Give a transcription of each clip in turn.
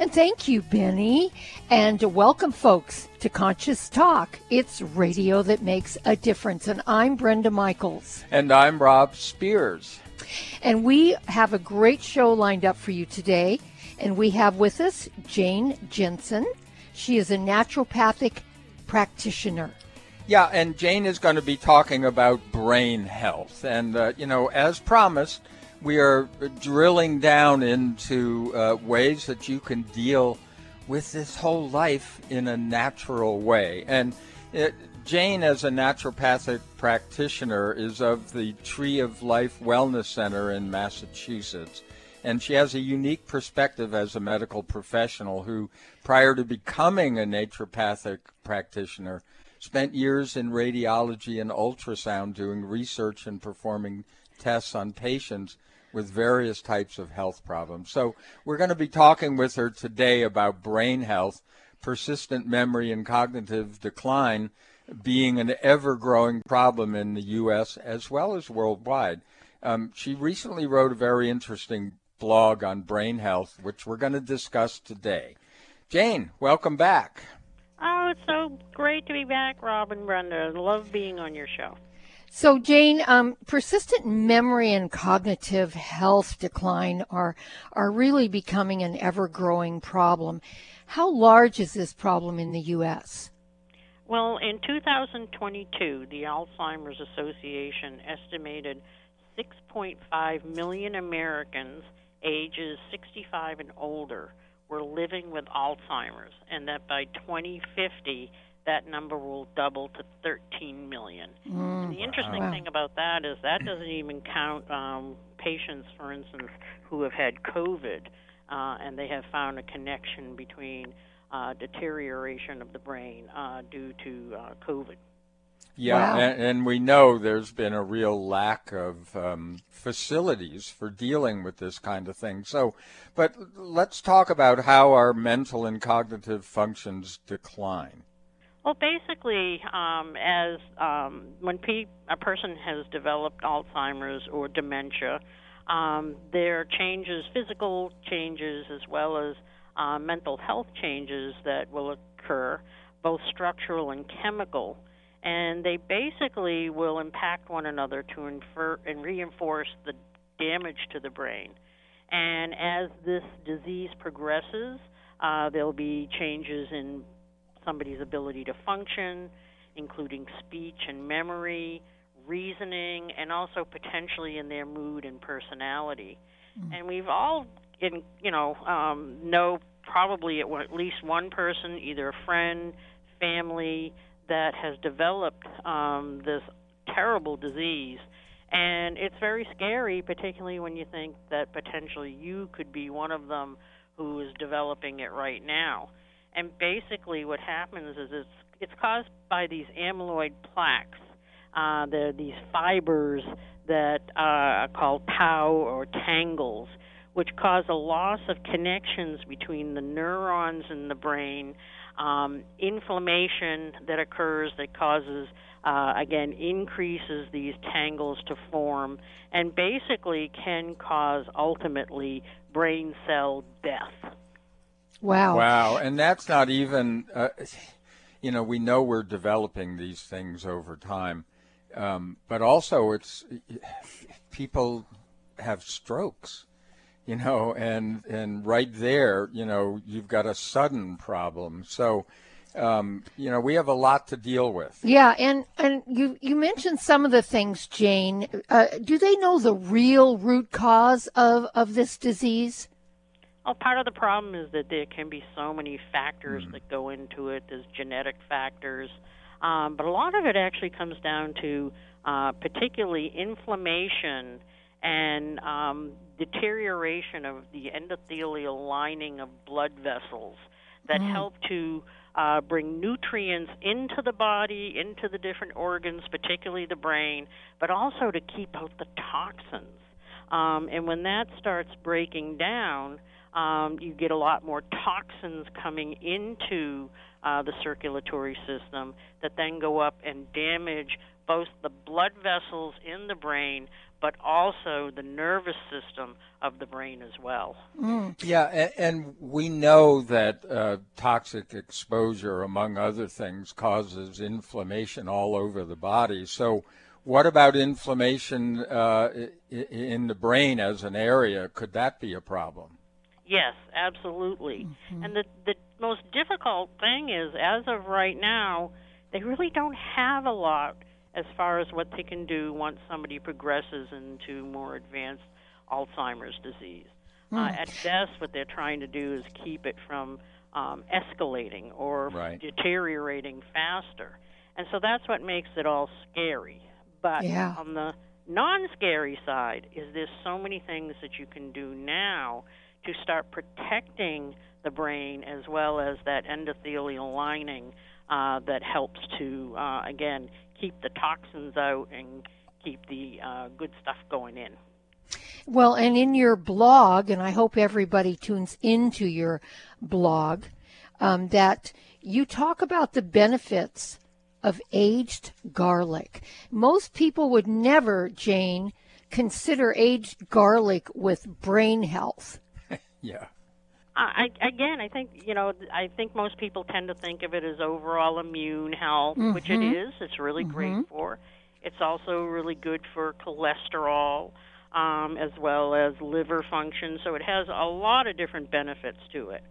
And thank you, Benny. And welcome, folks, to Conscious Talk. It's radio that makes a difference. And I'm Brenda Michaels. And I'm Rob Spears. And we have a great show lined up for you today. And we have with us Jane Jansen. She is a naturopathic practitioner. Yeah, and Jane is going to be talking about brain health. And, uh, you know, as promised, we are drilling down into uh, ways that you can deal with this whole life in a natural way. And it, Jane, as a naturopathic practitioner, is of the Tree of Life Wellness Center in Massachusetts. And she has a unique perspective as a medical professional who, prior to becoming a naturopathic practitioner, spent years in radiology and ultrasound doing research and performing tests on patients with various types of health problems. So we're going to be talking with her today about brain health, persistent memory and cognitive decline being an ever growing problem in the U.S. as well as worldwide. Um, she recently wrote a very interesting blog on brain health, which we're going to discuss today. Jane, welcome back. Oh, it's so great to be back, Rob and Brenda. I love being on your show. So, Jane, um, persistent memory and cognitive health decline are are really becoming an ever growing problem. How large is this problem in the U.S.? Well, in 2022, the Alzheimer's Association estimated 6.5 million Americans ages 65 and older were living with Alzheimer's, and that by 2050 that number will double to 13 million. Mm, and the interesting wow. thing about that is that doesn't even count um, patients, for instance, who have had COVID, uh, and they have found a connection between uh, deterioration of the brain uh, due to uh, COVID. Yeah, wow. and, and, we know there's been a real lack of um, facilities for dealing with this kind of thing. So, but let's talk about how our mental and cognitive functions decline. Well, basically, um, as um, when pe- a person has developed Alzheimer's or dementia, um, there are changes, physical changes, as well as uh, mental health changes that will occur, both structural and chemical, and they basically will impact one another to infer and reinforce the damage to the brain. And as this disease progresses, uh, there'll be changes in somebody's ability to function, including speech and memory, reasoning, and also potentially in their mood and personality. Mm-hmm. And we've all, in you know, um, know probably at least one person, either a friend, family, that has developed um, this terrible disease. And it's very scary, particularly when you think that potentially you could be one of them who is developing it right now. And basically, what happens is it's it's caused by these amyloid plaques. Uh, they're these fibers that uh, are called tau or tangles, which cause a loss of connections between the neurons in the brain, um, inflammation that occurs that causes, uh, again, increases these tangles to form, and basically can cause ultimately brain cell death. Wow. Wow. And that's not even, uh, you know, we know we're developing these things over time. Um, but also, it's people have strokes, you know, and, and right there, you know, you've got a sudden problem. So, um, you know, we have a lot to deal with. Yeah, and and you you mentioned some of the things, Jane. Uh, do they know the real root cause of of this disease? Well, part of the problem is that there can be so many factors mm. that go into it. There's genetic factors, um, but a lot of it actually comes down to uh, particularly inflammation and um, deterioration of the endothelial lining of blood vessels that mm. help to uh, bring nutrients into the body, into the different organs, particularly the brain, but also to keep out the toxins. Um, and when that starts breaking down, um, you get a lot more toxins coming into uh, the circulatory system that then go up and damage both the blood vessels in the brain, but also the nervous system of the brain as well. Mm. Yeah, and, and, we know that uh, toxic exposure, among other things, causes inflammation all over the body. So, what about inflammation uh, in the brain as an area? Could that be a problem? Yes, absolutely. Mm-hmm. And the the most difficult thing is, as of right now, they really don't have a lot as far as what they can do once somebody progresses into more advanced Alzheimer's disease. Mm. Uh, at best, what they're trying to do is keep it from um, escalating or right. deteriorating faster. And so that's what makes it all scary. But yeah. on the non scary side, is there's so many things that you can do now to start protecting the brain as well as that endothelial lining uh, that helps to, uh, again, keep the toxins out and keep the uh, good stuff going in. Well, and in your blog, and I hope everybody tunes into your blog, um, that you talk about the benefits of aged garlic. Most people would never, Jane, consider aged garlic with brain health. Yeah. I, again, I think you know, I think most people tend to think of it as overall immune health, mm-hmm. which it mm-hmm. It's really mm-hmm. great for. It's also really good for cholesterol, um, as well as liver function. So it has a lot of different benefits to it.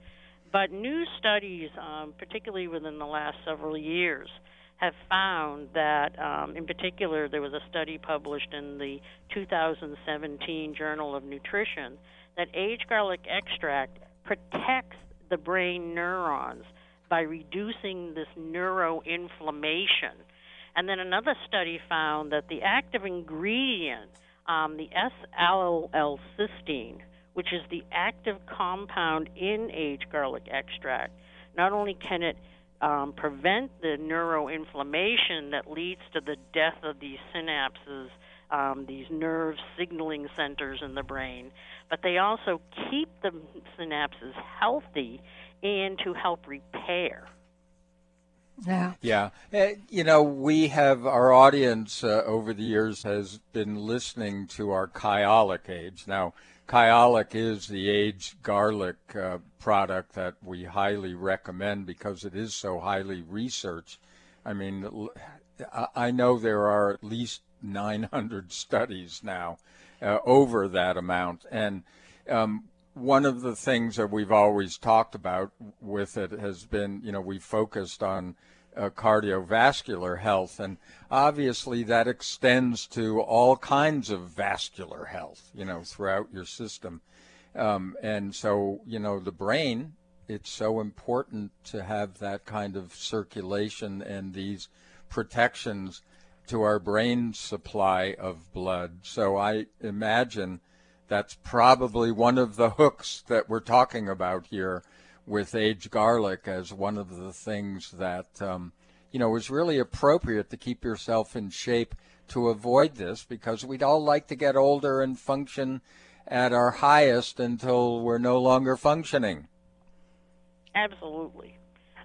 But new studies, um, particularly within the last several years, have found that, um, in particular, there was a study published in the 2017 Journal of Nutrition that aged garlic extract protects the brain neurons by reducing this neuroinflammation. And then another study found that the active ingredient, um, the S-allyl cysteine, which is the active compound in aged garlic extract, not only can it um, prevent the neuroinflammation that leads to the death of these synapses um, these nerve signaling centers in the brain, but they also keep the synapses healthy and to help repair. Yeah. Yeah. Uh, you know, we have our audience uh, over the years has been listening to our Kyolic Age. Now, Kyolic is the aged garlic uh, product that we highly recommend because it is so highly researched. I mean, I know there are at least 900 studies now uh, over that amount. And um, one of the things that we've always talked about with it has been, you know, we focused on uh, cardiovascular health, and obviously that extends to all kinds of vascular health, you know, throughout your system. Um, and so, you know, the brain, it's so important to have that kind of circulation and these protections to our brain supply of blood. So I imagine that's probably one of the hooks that we're talking about here with aged garlic as one of the things that um, you know is really appropriate to keep yourself in shape to avoid this because we'd all like to get older and function at our highest until we're no longer functioning. Absolutely.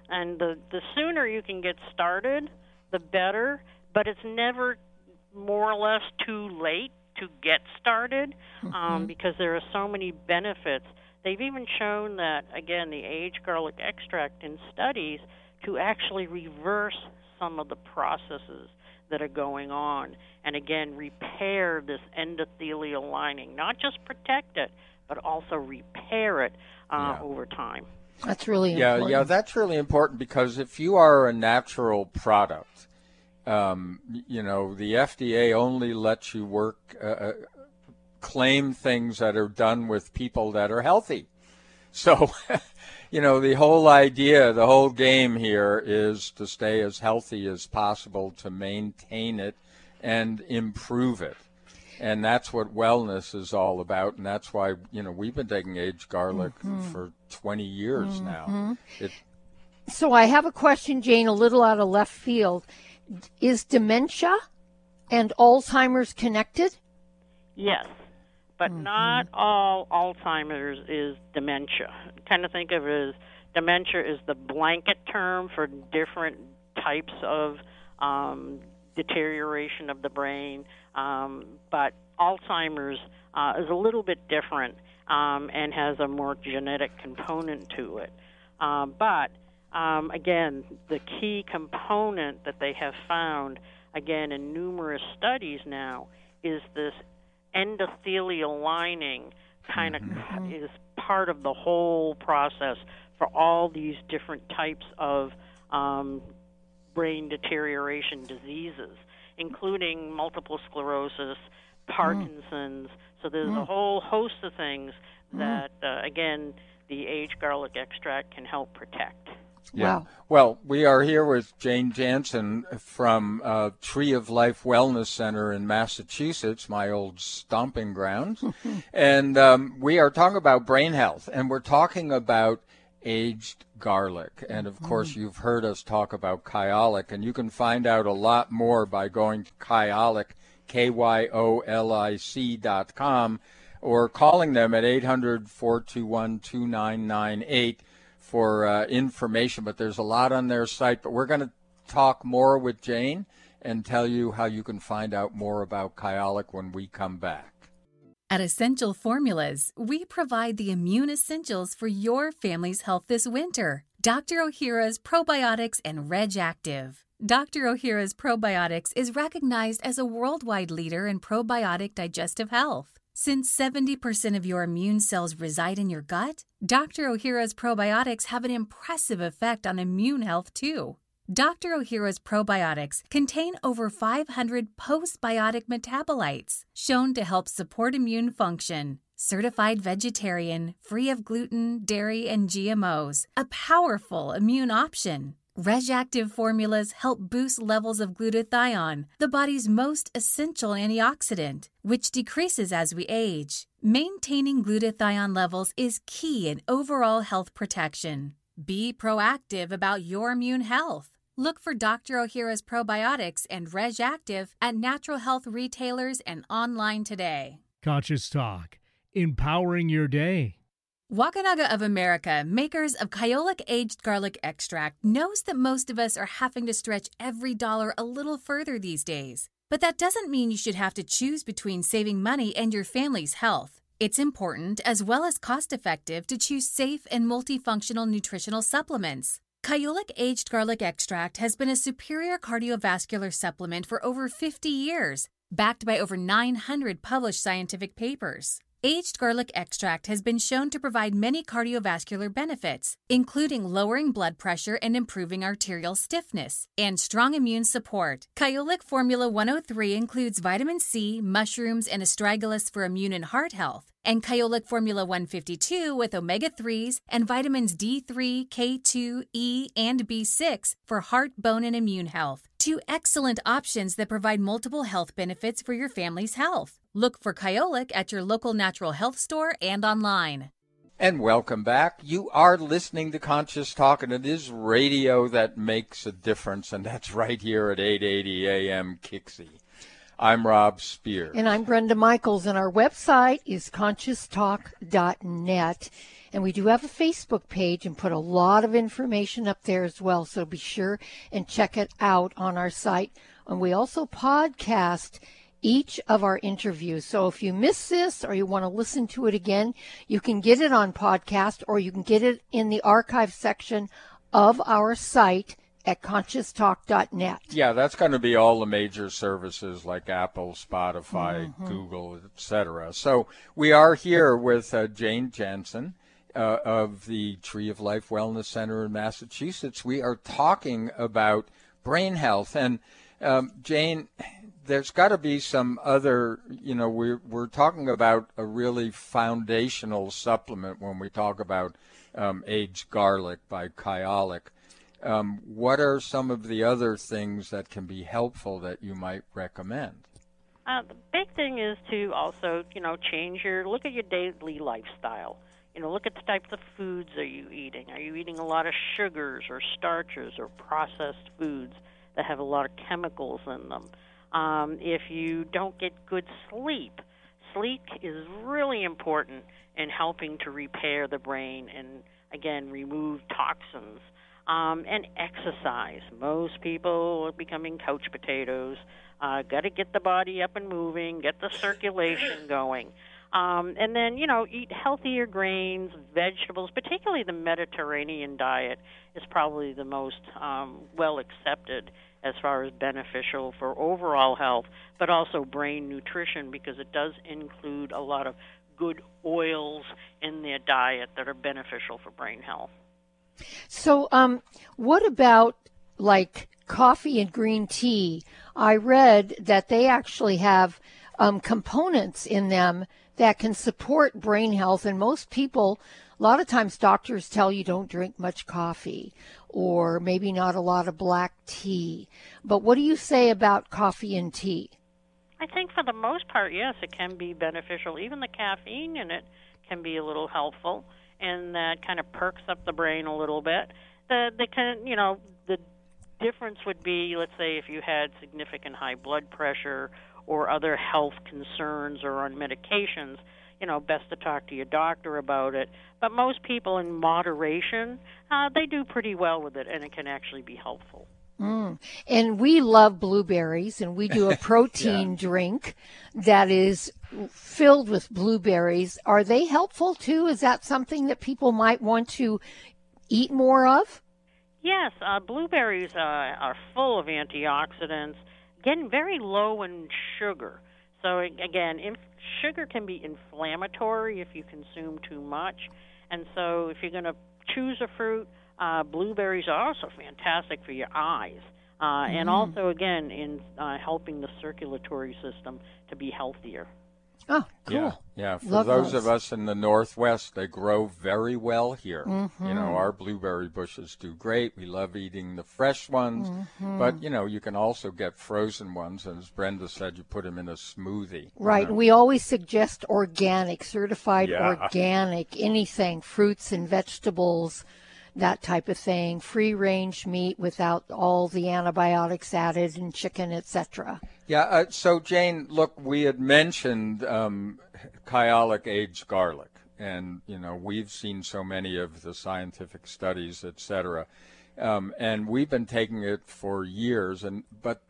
And the the sooner you can get started, the better but it's never more or less too late to get started um, mm-hmm. um, because there are so many benefits. They've even shown that, again, the aged garlic extract in studies to actually reverse some of the processes that are going on and, again, repair this endothelial lining. Not just protect it, but also repair it uh, yeah. over time. That's really yeah, important. Yeah, that's really important because if you are a natural product, um, you know, the FDA only lets you work, uh, uh, claim things that are done with people that are healthy. So, you know, the whole idea, the whole game here is to stay as healthy as possible, to maintain it and improve it. And that's what wellness is all about. And that's why, you know, we've been taking aged garlic mm-hmm. for 20 years mm-hmm. now. It, So I have a question, Jane, a little out of left field. Is dementia and Alzheimer's connected? Yes, but mm-hmm. not all Alzheimer's is dementia. Kind of think of it as dementia is the blanket term for different types of um, deterioration of the brain, um, but Alzheimer's uh, is a little bit different um, and has a more genetic component to it. Um, but um, again, the key component that they have found, again, in numerous studies now, is this endothelial lining kind of mm-hmm. is part of the whole process for all these different types of um, brain deterioration diseases, including multiple sclerosis, Parkinson's. Mm. So there's mm. a whole host of things mm. that, uh, again, the aged garlic extract can help protect. Yeah. Wow. Well, we are here with Jane Jansen from uh, Tree of Life Wellness Center in Massachusetts, my old stomping grounds. and um, we are talking about brain health, and we're talking about aged garlic. And of course, mm. you've heard us talk about Kyolic, and you can find out a lot more by going to Kyolic, K Y O L I C dot com, or calling them at 800 421 2998 for uh, information. But there's a lot on their site. But we're going to talk more with Jane and tell you how you can find out more about Kyolic when we come back. At Essential Formulas, we provide the immune essentials for your family's health this winter. Dr. Ohhira's Probiotics and Reg Active. Dr. Ohhira's Probiotics is recognized as a worldwide leader in probiotic digestive health. Since 70% of your immune cells reside in your gut, Dr. Ohhira's probiotics have an impressive effect on immune health too. Dr. Ohhira's probiotics contain over 500 postbiotic metabolites shown to help support immune function. Certified vegetarian, free of gluten, dairy, and GMOs, a powerful immune option. RegActive formulas help boost levels of glutathione, the body's most essential antioxidant, which decreases as we age. Maintaining glutathione levels is key in overall health protection. Be proactive about your immune health. Look for Dr. Ohhira's probiotics and RegActive at natural health retailers and online today. Conscious Talk, empowering your day. Wakunaga of America, makers of Kyolic Aged Garlic Extract, knows that most of us are having to stretch every dollar a little further these days. But that doesn't mean you should have to choose between saving money and your family's health. It's important, as well as cost effective, to choose safe and multifunctional nutritional supplements. Kyolic Aged Garlic Extract has been a superior cardiovascular supplement for over 50 years, backed by over 900 published scientific papers. Aged garlic extract has been shown to provide many cardiovascular benefits, including lowering blood pressure and improving arterial stiffness, and strong immune support. Kyolic Formula 103 includes vitamin C, mushrooms, and astragalus for immune and heart health, and Kyolic Formula 152 with omega 3s and vitamins D3, K2, E, and B6 for heart, bone, and immune health. Two excellent options that provide multiple health benefits for your family's health. Look for Kyolic at your local natural health store and online. And welcome back. You are listening to Conscious Talk, and it is radio that makes a difference, and that's right here at 880 AM Kixie. I'm Rob Spear. And I'm Brenda Michaels, and our website is conscioustalk.net. And we do have a Facebook page and put a lot of information up there as well. So be sure and check it out on our site. And we also podcast each of our interviews. So if you miss this or you want to listen to it again, you can get it on podcast or you can get it in the archive section of our site at conscioustalk.net. Yeah, that's going to be all the major services like Apple, Spotify, mm-hmm. Google, etc. So we are here with uh, Jane Jansen. Uh, of the Tree of Life Wellness Center in Massachusetts. We are talking about brain health. And um, Jane, there's got to be some other, you know, we're, we're talking about a really foundational supplement when we talk about um, aged garlic by Kyolic. Um, what are some of the other things that can be helpful that you might recommend? Uh, the big thing is to also, you know, change your look at your daily lifestyle. You know, look at the types of foods are you eating. Are you eating a lot of sugars or starches or processed foods that have a lot of chemicals in them? Um, if you don't get good sleep, sleep is really important in helping to repair the brain and again remove toxins. Um, and exercise. Most people are becoming couch potatoes. Uh, Got to get the body up and moving, get the circulation going. Um, and then, you know, eat healthier grains, vegetables, particularly the Mediterranean diet is probably the most um, well accepted as far as beneficial for overall health, but also brain nutrition because it does include a lot of good oils in their diet that are beneficial for brain health. So, um, what about like coffee and green tea? I read that they actually have um, components in them that can support brain health. And most people, a lot of times, doctors tell you don't drink much coffee or maybe not a lot of black tea. But what do you say about coffee and tea? I think for the most part, yes, it can be beneficial. Even the caffeine in it can be a little helpful, and that kind of perks up the brain a little bit. The the kind you know the difference would be, let's say, if you had significant high blood pressure or other health concerns or on medications, you know, best to talk to your doctor about it. But most people in moderation, uh, they do pretty well with it, and it can actually be helpful. Mm. And we love blueberries, and we do a protein yeah. drink that is filled with blueberries. Are they helpful too? Is that something that people might want to eat more of? Yes, uh, blueberries uh, are full of antioxidants again, very low in sugar. So again, inf- sugar can be inflammatory if you consume too much, and so if you're going to choose a fruit, uh, blueberries are also fantastic for your eyes, uh, mm-hmm. and also again in uh, helping the circulatory system to be healthier. Oh, cool. Yeah, yeah. For Love those, those, of us in the Northwest, they grow very well here. Mm-hmm. You know, our blueberry bushes do great. We love eating the fresh ones, mm-hmm. but you know, you can also get frozen ones. And as Brenda said, you put them in a smoothie. Right. You know? We always suggest organic, certified yeah. organic, anything, fruits and vegetables that type of thing, free range meat without all the antibiotics added and chicken, etc. Yeah, uh, so Jane, look, we had mentioned um, kyolic aged garlic, and you know we've seen so many of the scientific studies, etc., um, and we've been taking it for years. And but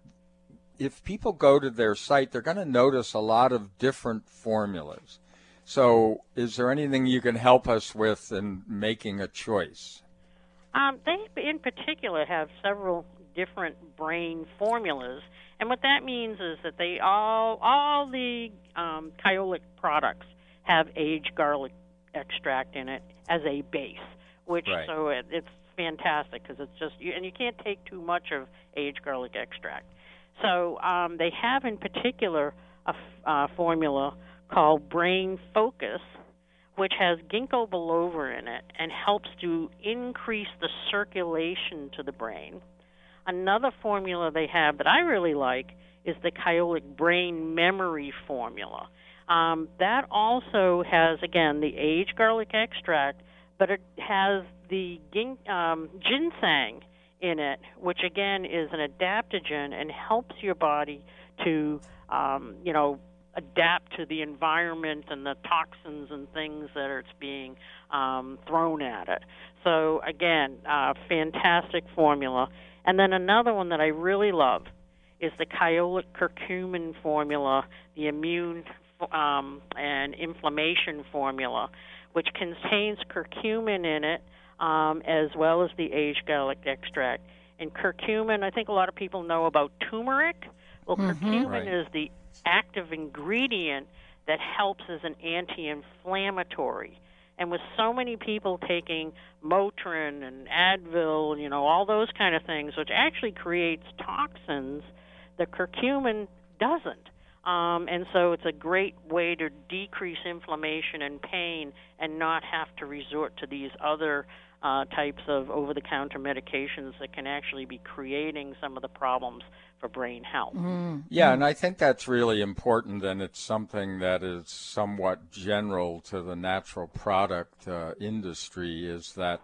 if people go to their site, they're going to notice a lot of different formulas. So, is there anything you can help us with in making a choice? Um, they, in particular, have several different brain formulas, and what that means is that they all all the um, Kyolic products have aged garlic extract in it as a base, which right. so it, it's fantastic because it's just you, and you can't take too much of aged garlic extract. So um, they have in particular a f- uh, formula called Brain Focus which has ginkgo biloba in it and helps to increase the circulation to the brain. Another formula they have that I really like is the Kyolic Brain Memory formula. Um, that also has, again, the aged garlic extract, but it has the um, ginseng in it, which again is an adaptogen and helps your body to, um, you know, adapt to the environment and the toxins and things that are being um, thrown at it. So again, uh, fantastic formula. And then another one that I really love is the Kyolic curcumin formula, the immune um, and inflammation formula, which contains curcumin in it um, as well as the aged garlic extract. And curcumin, I think a lot of people know about turmeric. Well, mm-hmm. curcumin right. is the active ingredient that helps as an anti inflammatory. And with so many people taking Motrin and Advil, you know, all those kind of things, which actually creates toxins, the curcumin doesn't. Um, and so it's a great way to decrease inflammation and pain and not have to resort to these other uh, types of over the counter medications that can actually be creating some of the problems for brain health. Mm-hmm. Yeah, and I think that's really important, and it's something that is somewhat general to the natural product uh, industry is that,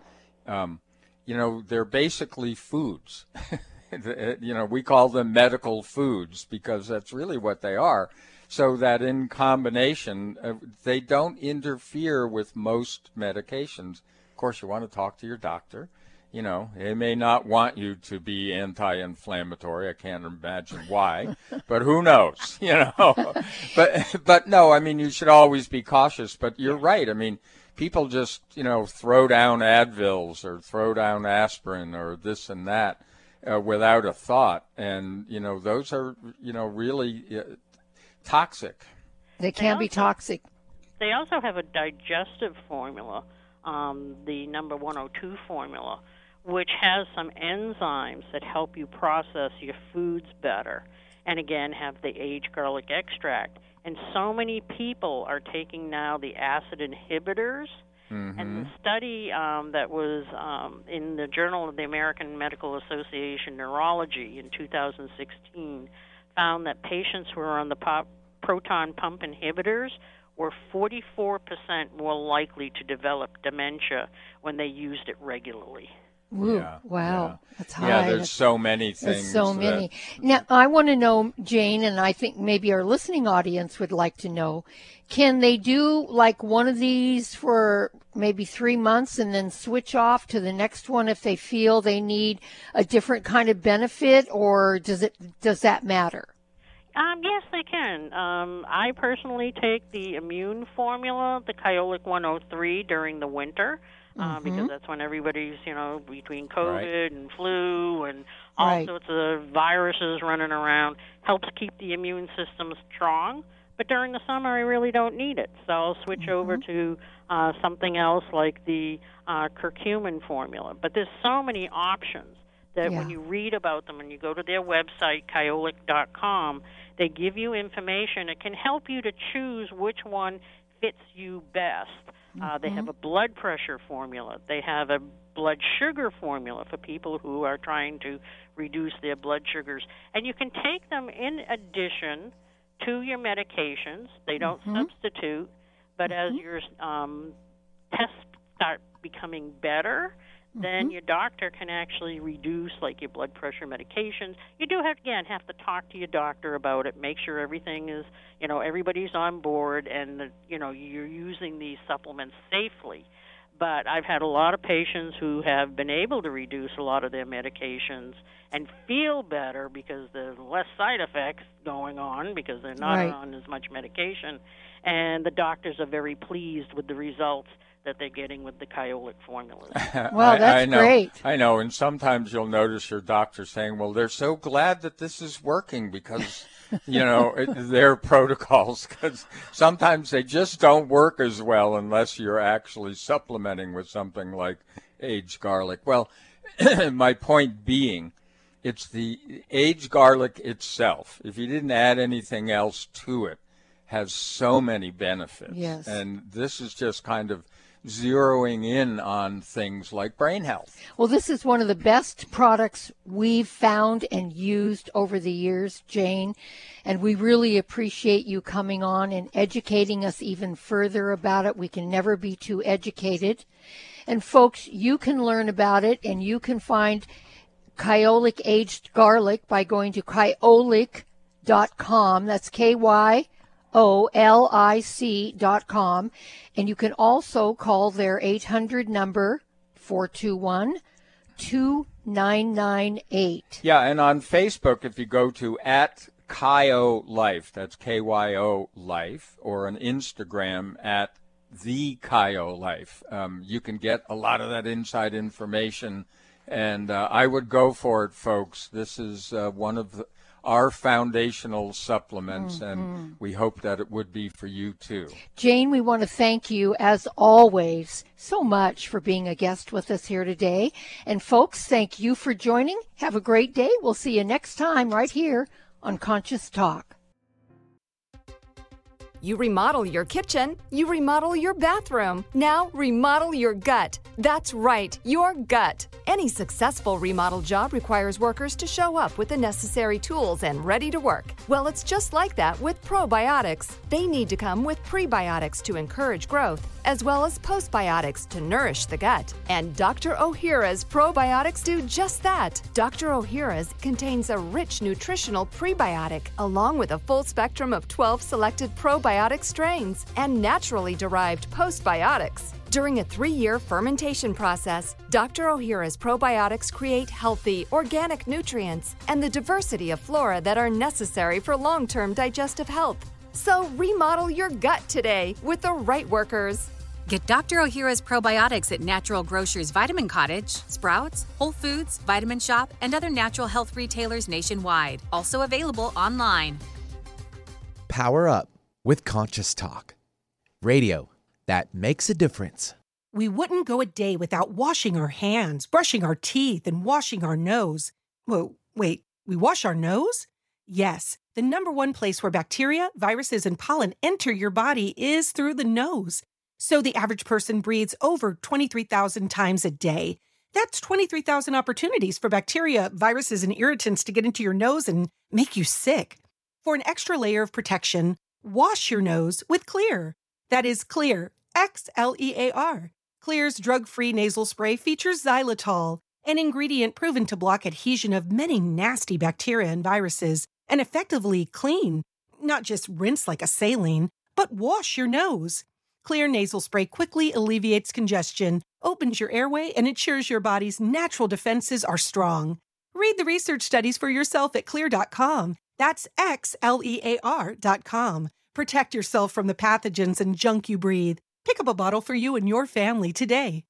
um, you know, they're basically foods. you know, we call them medical foods because that's really what they are. So that in combination, uh, they don't interfere with most medications. Of course, you want to talk to your doctor you know, they may not want you to be anti-inflammatory. I can't imagine why, but who knows, you know? but but no, I mean, you should always be cautious. But you're right. I mean, people just you know throw down Advils or throw down aspirin or this and that uh, without a thought, and you know those are you know really uh, toxic. They can be toxic. They also have a digestive formula, um, the number 102 formula which has some enzymes that help you process your foods better. And again, have the aged garlic extract. And so many people are taking now the acid inhibitors. Mm-hmm. And the study um, that was um, in the Journal of the American Medical Association Neurology in 2016 found that patients who were on the pop, proton pump inhibitors were 44% more likely to develop dementia when they used it regularly. Ooh, yeah, wow, yeah. that's high. Yeah, there's so many things. There's so that... many. Now, I want to know, Jane, and I think maybe our listening audience would like to know: Can they do like one of these for maybe three months and then switch off to the next one if they feel they need a different kind of benefit, or does it does that matter? Um, yes, they can. Um, I personally take the immune formula, the Kyolic 103, during the winter uh, mm-hmm. because that's when everybody's, you know, between COVID right. and flu and all right. sorts of viruses running around, helps keep the immune system strong. But during the summer, I really don't need it, so I'll switch mm-hmm. over to uh, something else like the uh, curcumin formula. But there's so many options that yeah. when you read about them and you go to their website, kyolic.com, they give you information. It can help you to choose which one fits you best. Uh, they have mm-hmm. a blood pressure formula. They have a blood sugar formula for people who are trying to reduce their blood sugars. And you can take them in addition to your medications. They don't mm-hmm. substitute, but mm-hmm. as your um, tests start becoming better, then mm-hmm. your doctor can actually reduce like your blood pressure medications. You do have again have to talk to your doctor about it, make sure everything is, you know, everybody's on board and the, you know, you're using these supplements safely. But I've had a lot of patients who have been able to reduce a lot of their medications and feel better because there's less side effects going on because they're not right. on as much medication and the doctors are very pleased with the results that they're getting with the Kyolic formulas. well, that's I, I know, great. I know, and sometimes you'll notice your doctor saying, "Well, they're so glad that this is working because." you know it, their protocols because sometimes they just don't work as well unless you're actually supplementing with something like aged garlic. Well, my point being, it's the aged garlic itself. If you didn't add anything else to it, has so many benefits. Yes. And this is just kind of zeroing in on things like brain health. Well, this is one of the best products we've found and used over the years, Jane. And we really appreciate you coming on and educating us even further about it. We can never be too educated. And folks, you can learn about it and you can find Kyolic aged garlic by going to kyolic.com. That's K Y O L I C dot com. And you can also call their 800 number 421 2998. Yeah, and on Facebook, if you go to at Kyo Life, that's K Y O Life, or on Instagram at the Kyo Life, um, you can get a lot of that inside information. And uh, I would go for it, folks. This is uh, one of the are foundational supplements, mm-hmm. and we hope that it would be for you too. Jane, we want to thank you, as always, so much for being a guest with us here today. And folks, thank you for joining. Have a great day. We'll see you next time right here on Conscious Talk. You remodel your kitchen, you remodel your bathroom. Now remodel your gut. That's right, your gut. Any successful remodel job requires workers to show up with the necessary tools and ready to work. Well, it's just like that with probiotics. They need to come with prebiotics to encourage growth, as well as postbiotics to nourish the gut. And Dr. Ohhira's probiotics do just that. Dr. Ohhira's contains a rich nutritional prebiotic, along with a full spectrum of 12 selected probiotic strains and naturally derived postbiotics. During a three year fermentation process, Dr. Ohhira's probiotics create healthy, organic nutrients and the diversity of flora that are necessary for long term digestive health. So remodel your gut today with the right workers. Get Dr. Ohhira's probiotics at Natural Grocers Vitamin Cottage, Sprouts, Whole Foods, Vitamin Shoppe, and other natural health retailers nationwide. Also available online. Power up with Conscious Talk. Radio that makes a difference. We wouldn't go a day without washing our hands, brushing our teeth, and washing our nose. Whoa, wait, we wash our nose? Yes, the number one place where bacteria, viruses, and pollen enter your body is through the nose. So the average person breathes over 23,000 times a day. That's 23,000 opportunities for bacteria, viruses, and irritants to get into your nose and make you sick. For an extra layer of protection, wash your nose with Xlear. That is Xlear, X L E A R. Xlear's drug free nasal spray features xylitol, an ingredient proven to block adhesion of many nasty bacteria and viruses and effectively clean. Not just rinse like a saline, but wash your nose. Xlear nasal spray quickly alleviates congestion, opens your airway, and ensures your body's natural defenses are strong. Read the research studies for yourself at xlear.com. That's X-L-E-A-R dot com. Protect yourself from the pathogens and junk you breathe. Pick up a bottle for you and your family today.